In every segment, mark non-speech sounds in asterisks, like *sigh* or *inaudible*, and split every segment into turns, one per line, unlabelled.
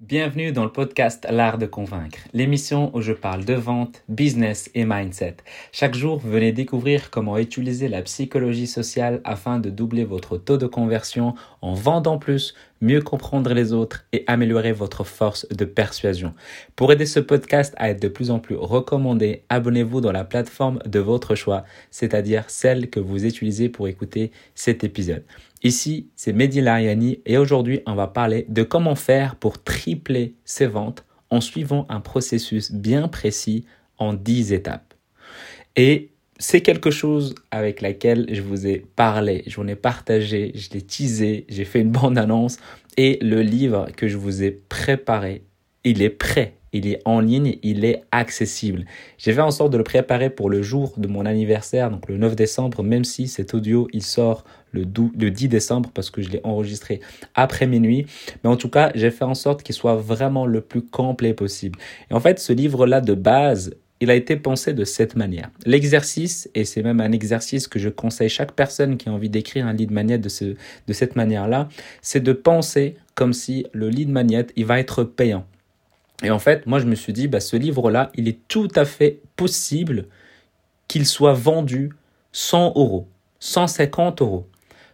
Bienvenue dans le podcast L'Art de Convaincre, l'émission où je parle de vente, business et mindset. Chaque jour, venez découvrir comment utiliser la psychologie sociale afin de doubler votre taux de conversion en vendant plus, mieux comprendre les autres et améliorer votre force de persuasion. Pour aider ce podcast à être de plus en plus recommandé, abonnez-vous dans la plateforme de votre choix, c'est-à-dire celle que vous utilisez pour écouter cet épisode. Ici, c'est Mehdi Lariani et aujourd'hui, on va parler de comment faire pour tripler ses ventes en suivant un processus bien précis en 10 étapes. Et c'est quelque chose avec laquelle je vous ai parlé, j'en ai partagé, je l'ai teasé, j'ai fait une bande-annonce et le livre que je vous ai préparé, il est prêt il est en ligne, il est accessible. J'ai fait en sorte de le préparer pour le jour de mon anniversaire, donc le 9 décembre, même si cet audio, il sort le, 10 décembre parce que je l'ai enregistré après minuit. Mais en tout cas, j'ai fait en sorte qu'il soit vraiment le plus complet possible. Et en fait, ce livre-là de base, il a été pensé de cette manière. L'exercice, et c'est même un exercice que je conseille chaque personne qui a envie d'écrire un lead magnet de, ce, de cette manière-là, c'est de penser comme si le lead magnet, il va être payant. Et en fait, moi, je me suis dit, bah, ce livre-là, il est tout à fait possible qu'il soit vendu 100 euros, 150 euros.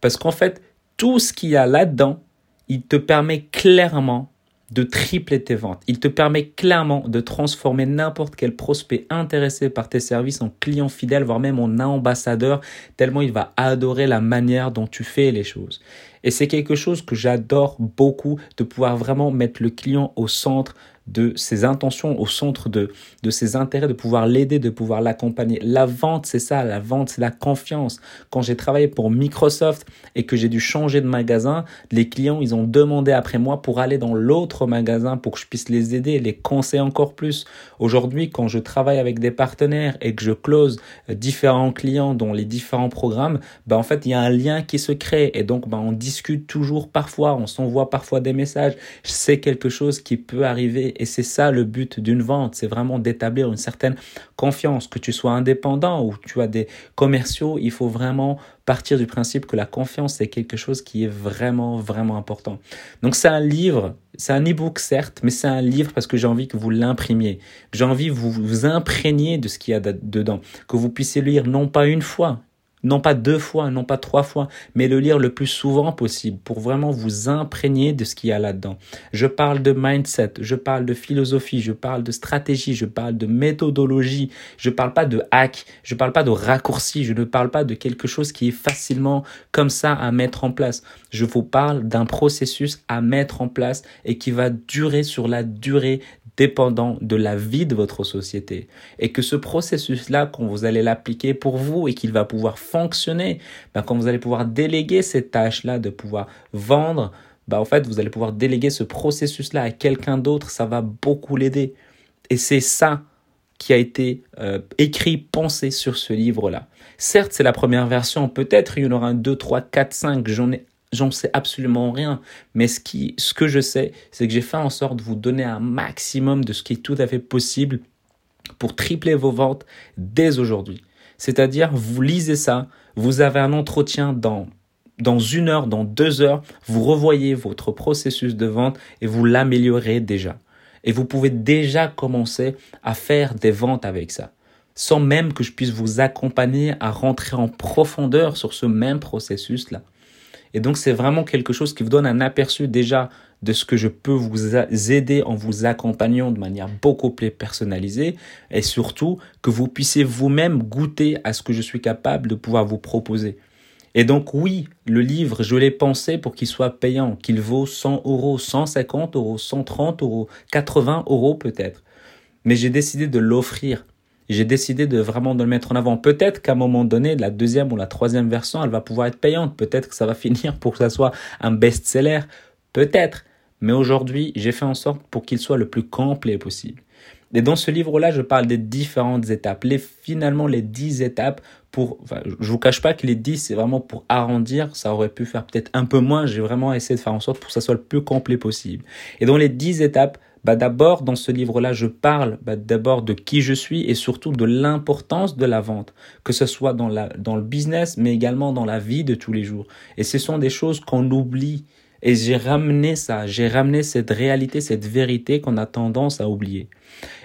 Parce qu'en fait, tout ce qu'il y a là-dedans, il te permet clairement de tripler tes ventes. Il te permet clairement de transformer n'importe quel prospect intéressé par tes services en client fidèle, voire même en ambassadeur, tellement il va adorer la manière dont tu fais les choses. Et c'est quelque chose que j'adore beaucoup, de pouvoir vraiment mettre le client au centre de ses intentions, au centre de, de ses intérêts, de pouvoir l'aider, de pouvoir l'accompagner. La vente, c'est ça, la vente, c'est la confiance. Quand j'ai travaillé pour Microsoft et que j'ai dû changer de magasin, les clients, ils ont demandé après moi pour aller dans l'autre magasin pour que je puisse les aider, les conseiller encore plus. Aujourd'hui, quand je travaille avec des partenaires et que je close différents clients dans les différents programmes, ben en fait, il y a un lien qui se crée et donc ben on discute toujours parfois, on s'envoie parfois des messages. C'est quelque chose qui peut arriver et c'est ça le but d'une vente, c'est vraiment d'établir une certaine confiance. Que tu sois indépendant ou tu as des commerciaux, il faut vraiment partir du principe que la confiance c'est quelque chose qui est vraiment, vraiment important. Donc c'est un livre, c'est un e-book certes, mais c'est un livre parce que j'ai envie que vous l'imprimiez. J'ai envie que vous vous imprégniez de ce qu'il y a dedans, que vous puissiez lire non pas une fois, non pas deux fois, non pas trois fois, mais le lire le plus souvent possible pour vraiment vous imprégner de ce qu'il y a là-dedans. Je parle de mindset, je parle de philosophie, je parle de stratégie, je parle de méthodologie, je parle pas de hack, je parle pas de raccourci, je ne parle pas de quelque chose qui est facilement comme ça à mettre en place. Je vous parle d'un processus à mettre en place et qui va durer sur la durée dépendant de la vie de votre société. Et que ce processus-là, quand vous allez l'appliquer pour vous et qu'il va pouvoir fonctionner, ben, quand vous allez pouvoir déléguer cette tâche-là de pouvoir vendre, ben, en fait, vous allez pouvoir déléguer ce processus-là à quelqu'un d'autre, ça va beaucoup l'aider. Et c'est ça qui a été euh, écrit, pensé sur ce livre-là. Certes, c'est la première version, peut-être il y en aura un 2, 3, 4, 5, j'en ai j'en sais absolument rien. Mais ce, qui, ce que je sais, c'est que j'ai fait en sorte de vous donner un maximum de ce qui est tout à fait possible pour tripler vos ventes dès aujourd'hui. C'est-à-dire, vous lisez ça, vous avez un entretien dans, dans une heure, dans deux heures, vous revoyez votre processus de vente et vous l'améliorez déjà. Et vous pouvez déjà commencer à faire des ventes avec ça sans même que je puisse vous accompagner à rentrer en profondeur sur ce même processus-là. Et donc, c'est vraiment quelque chose qui vous donne un aperçu déjà de ce que je peux vous aider en vous accompagnant de manière beaucoup plus personnalisée et surtout que vous puissiez vous-même goûter à ce que je suis capable de pouvoir vous proposer. Et donc oui, le livre, je l'ai pensé pour qu'il soit payant, qu'il vaut 100 euros, 150 euros, 130 euros, 80 euros peut-être. Mais j'ai décidé de l'offrir j'ai décidé de vraiment de le mettre en avant. Peut-être qu'à un moment donné, la deuxième ou la troisième version, elle va pouvoir être payante. Peut-être que ça va *laughs* finir pour que ça soit un best-seller. Peut-être. Mais aujourd'hui, j'ai fait en sorte pour qu'il soit le plus complet possible. Et dans ce livre-là, je parle des différentes étapes. Les, finalement, les dix étapes pour, enfin, je vous cache pas que les dix, c'est vraiment pour arrondir. Ça aurait pu faire peut-être un peu moins. J'ai vraiment essayé de faire en sorte pour que ça soit le plus complet possible. Et dans les dix étapes, bah d'abord dans ce livre-là, je parle bah, d'abord de qui je suis et surtout de l'importance de la vente, que ce soit dans, la, dans le business, mais également dans la vie de tous les jours. Et ce sont des choses qu'on oublie Et j'ai ramené ça, j'ai ramené cette réalité, cette vérité qu'on a tendance à oublier.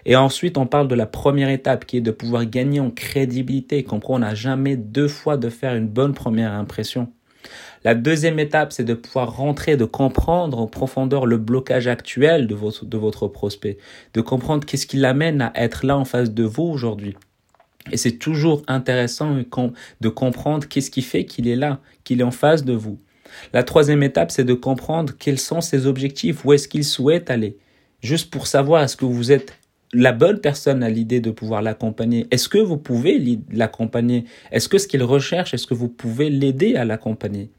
Et ensuite, on parle de la première étape qui est de pouvoir gagner en crédibilité. Comprends, on n'a jamais deux fois de faire une bonne première impression. La deuxième étape, c'est de pouvoir rentrer, de comprendre en profondeur le blocage actuel de votre, de votre prospect, de comprendre qu'est-ce qui l'amène à être là en face de vous aujourd'hui. Et c'est toujours intéressant de comprendre qu'est-ce qui fait qu'il est là, qu'il est en face de vous. La troisième étape, c'est de comprendre quels sont ses objectifs, où est-ce qu'il souhaite aller. Juste pour savoir est-ce que vous êtes la bonne personne à l'idée de pouvoir l'accompagner. Est-ce que vous pouvez l'accompagner? Est-ce que ce qu'il recherche, est-ce que vous pouvez l'aider à l'accompagner?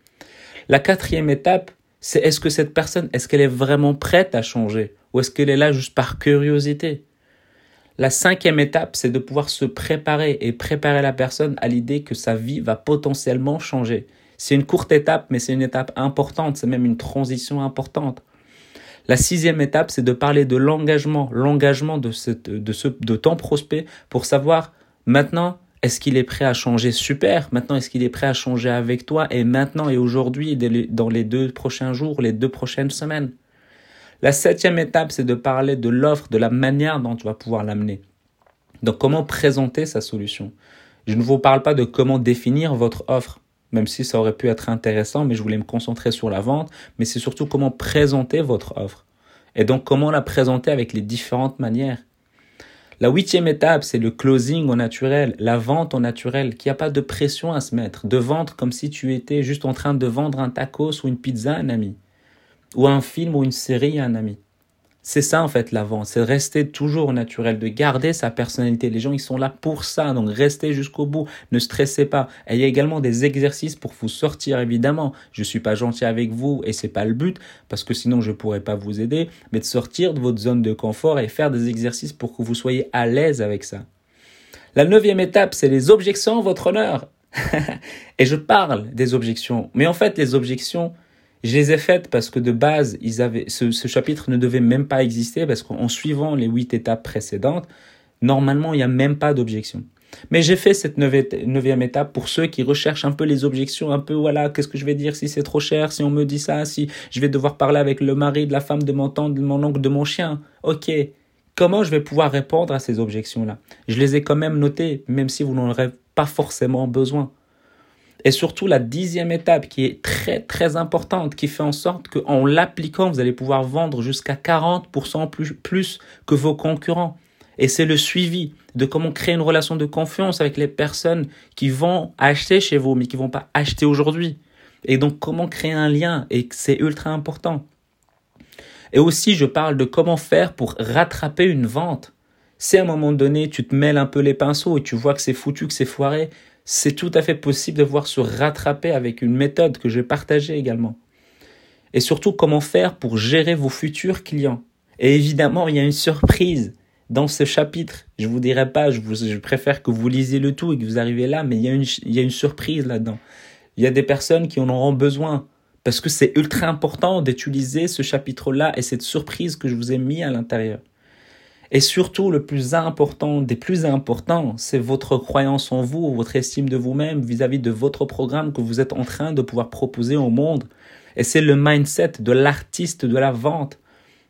La quatrième étape, c'est est-ce que cette personne, est-ce qu'elle est vraiment prête à changer? Ou est-ce qu'elle est là juste par curiosité? La cinquième étape, c'est de pouvoir se préparer et préparer la personne à l'idée que sa vie va potentiellement changer. C'est une courte étape, mais c'est une étape importante, c'est même une transition importante. La sixième étape, c'est de parler de l'engagement, l'engagement de, ton prospect pour savoir maintenant est-ce qu'il est prêt à changer? Super. Maintenant, est-ce qu'il est prêt à changer avec toi? Et maintenant et aujourd'hui, dans les deux prochains jours, les deux prochaines semaines. La septième étape, c'est de parler de l'offre, de la manière dont tu vas pouvoir l'amener. Donc, comment présenter sa solution? Je ne vous parle pas de comment définir votre offre, même si ça aurait pu être intéressant, mais je voulais me concentrer sur la vente, mais c'est surtout comment présenter votre offre. Et donc, comment la présenter avec les différentes manières. La huitième étape, c'est le closing au naturel, la vente au naturel, qu'il n'y a pas de pression à se mettre, de vendre comme si tu étais juste en train de vendre un tacos ou une pizza à un ami, ou un film ou une série à un ami. C'est ça en fait la vente, c'est de rester toujours naturel, de garder sa personnalité. Les gens ils sont là pour ça, donc restez jusqu'au bout, ne stressez pas. Et il y a également des exercices pour vous sortir évidemment. Je suis pas gentil avec vous et c'est pas le but parce que sinon je pourrais pas vous aider, mais de sortir de votre zone de confort et faire des exercices pour que vous soyez à l'aise avec ça. La neuvième étape, c'est les objections, votre honneur. *laughs* et je parle des objections, mais en fait les objections je les ai faites parce que de base, ils avaient, ce, chapitre ne devait même pas exister parce qu'en suivant les huit étapes précédentes, normalement, il n'y a même pas d'objection. Mais j'ai fait cette neuvième étape pour ceux qui recherchent un peu les objections, un peu voilà, qu'est-ce que je vais dire si c'est trop cher, si on me dit ça, si je vais devoir parler avec le mari de la femme de mon tante, de mon oncle, de mon chien. Ok, comment je vais pouvoir répondre à ces objections-là? Je les ai quand même notées, même si vous n'en aurez pas forcément besoin. Et surtout la dixième étape qui est très très importante, qui fait en sorte qu'en l'appliquant, vous allez pouvoir vendre jusqu'à 40% plus, plus que vos concurrents. Et c'est le suivi de comment créer une relation de confiance avec les personnes qui vont acheter chez vous, mais qui vont pas acheter aujourd'hui. Et donc comment créer un lien, et c'est ultra important. Et aussi, je parle de comment faire pour rattraper une vente. Si à un moment donné, tu te mêles un peu les pinceaux et tu vois que c'est foutu, que c'est foiré, c'est tout à fait possible de voir se rattraper avec une méthode que je vais partager également. Et surtout, comment faire pour gérer vos futurs clients. Et évidemment, il y a une surprise dans ce chapitre. Je vous dirai pas, je, préfère que vous lisiez le tout et que vous arrivez là, mais il y a une, il y a une surprise là-dedans. Il y a des personnes qui en auront besoin parce que c'est ultra important d'utiliser ce chapitre-là et cette surprise que je vous ai mis à l'intérieur. Et surtout, le plus important, des plus importants, c'est votre croyance en vous, votre estime de vous-même vis-à-vis de votre programme que vous êtes en train de pouvoir proposer au monde. Et c'est le mindset de l'artiste de la vente.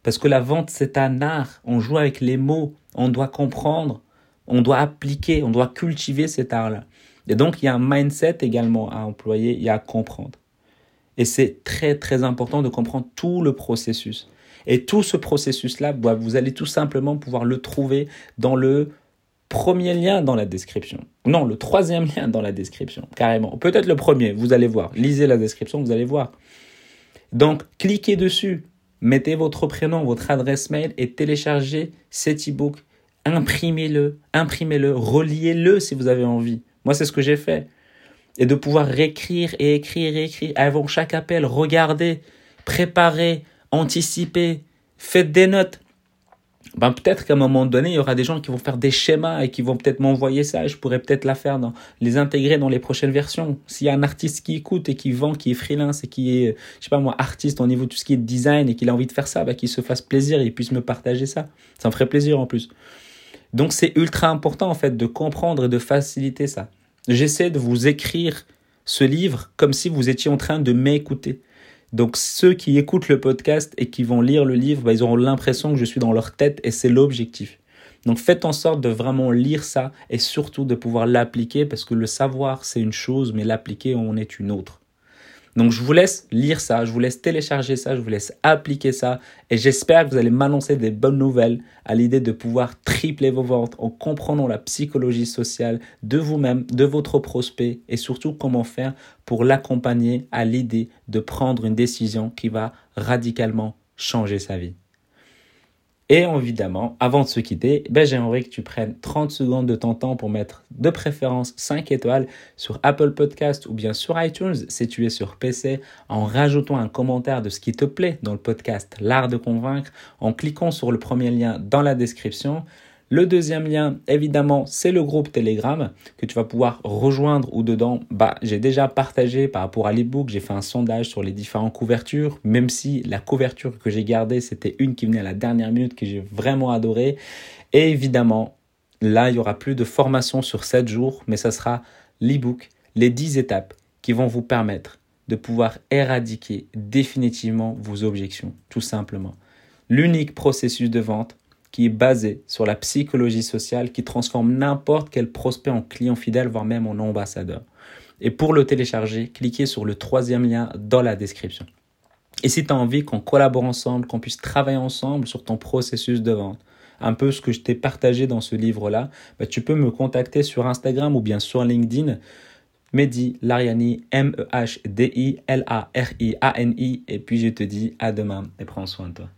Parce que la vente, c'est un art. On joue avec les mots. On doit comprendre. On doit appliquer. On doit cultiver cet art-là. Et donc, il y a un mindset également à employer et à comprendre. Et c'est très, très important de comprendre tout le processus. Et tout ce processus-là, bah, vous allez tout simplement pouvoir le trouver dans le premier lien dans la description. Non, le troisième lien dans la description, carrément. Peut-être le premier, vous allez voir. Lisez la description, vous allez voir. Donc, cliquez dessus, mettez votre prénom, votre adresse mail et téléchargez cet e-book. Imprimez-le, imprimez-le, reliez-le si vous avez envie. Moi, c'est ce que j'ai fait. Et de pouvoir réécrire et écrire et écrire avant chaque appel, regarder, préparer, anticiper, faites des notes. Ben, peut-être qu'à un moment donné, il y aura des gens qui vont faire des schémas et qui vont peut-être m'envoyer ça. je pourrais peut-être la faire, les intégrer dans les prochaines versions. S'il y a un artiste qui écoute et qui vend, qui est freelance et qui est, je sais pas moi, artiste au niveau de tout ce qui est design et qu'il a envie de faire ça, ben, qu'il se fasse plaisir et puisse me partager ça. Ça me ferait plaisir en plus. Donc c'est ultra important en fait de comprendre et de faciliter ça. J'essaie de vous écrire ce livre comme si vous étiez en train de m'écouter. Donc ceux qui écoutent le podcast et qui vont lire le livre, bah, ils auront l'impression que je suis dans leur tête et c'est l'objectif. Donc faites en sorte de vraiment lire ça et surtout de pouvoir l'appliquer parce que le savoir c'est une chose mais l'appliquer en est une autre. Donc je vous laisse lire ça, je vous laisse télécharger ça, je vous laisse appliquer ça et j'espère que vous allez m'annoncer des bonnes nouvelles à l'idée de pouvoir tripler vos ventes en comprenant la psychologie sociale de vous-même, de votre prospect et surtout comment faire pour l'accompagner à l'idée de prendre une décision qui va radicalement changer sa vie. Et évidemment, avant de se quitter, ben j'aimerais que tu prennes 30 secondes de ton temps pour mettre de préférence 5 étoiles sur Apple Podcast ou bien sur iTunes si tu es sur PC en rajoutant un commentaire de ce qui te plaît dans le podcast L'art de convaincre en cliquant sur le premier lien dans la description le deuxième lien, évidemment, c'est le groupe Telegram que tu vas pouvoir rejoindre ou dedans, bah, j'ai déjà partagé par rapport à l'ebook, j'ai fait un sondage sur les différentes couvertures, même si la couverture que j'ai gardée, c'était une qui venait à la dernière minute que j'ai vraiment adoré. Et évidemment, là, il y aura plus de formation sur 7 jours, mais ça sera l'ebook, les 10 étapes qui vont vous permettre de pouvoir éradiquer définitivement vos objections, tout simplement. L'unique processus de vente qui est basé sur la psychologie sociale qui transforme n'importe quel prospect en client fidèle, voire même en ambassadeur. Et pour le télécharger, cliquez sur le troisième lien dans la description. Et si tu as envie qu'on collabore ensemble, qu'on puisse travailler ensemble sur ton processus de vente, un peu ce que je t'ai partagé dans ce livre-là, bah, tu peux me contacter sur Instagram ou bien sur LinkedIn. Mehdi Lariani, M-E-H-D-I-L-A-R-I-A-N-I. Et puis je te dis à demain et prends soin de toi.